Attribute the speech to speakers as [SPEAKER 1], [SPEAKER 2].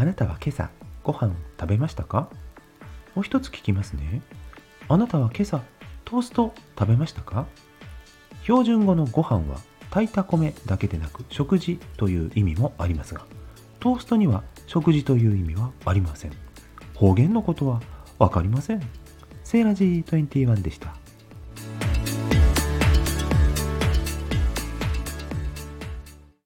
[SPEAKER 1] あなたは今朝ご飯食べましたか？もう一つ聞きますね。あなたは今朝トースト食べましたか？標準語のご飯は炊いた米だけでなく食事という意味もありますが、トーストには食事という意味はありません。方言のことはわかりません。セーラジー21でした。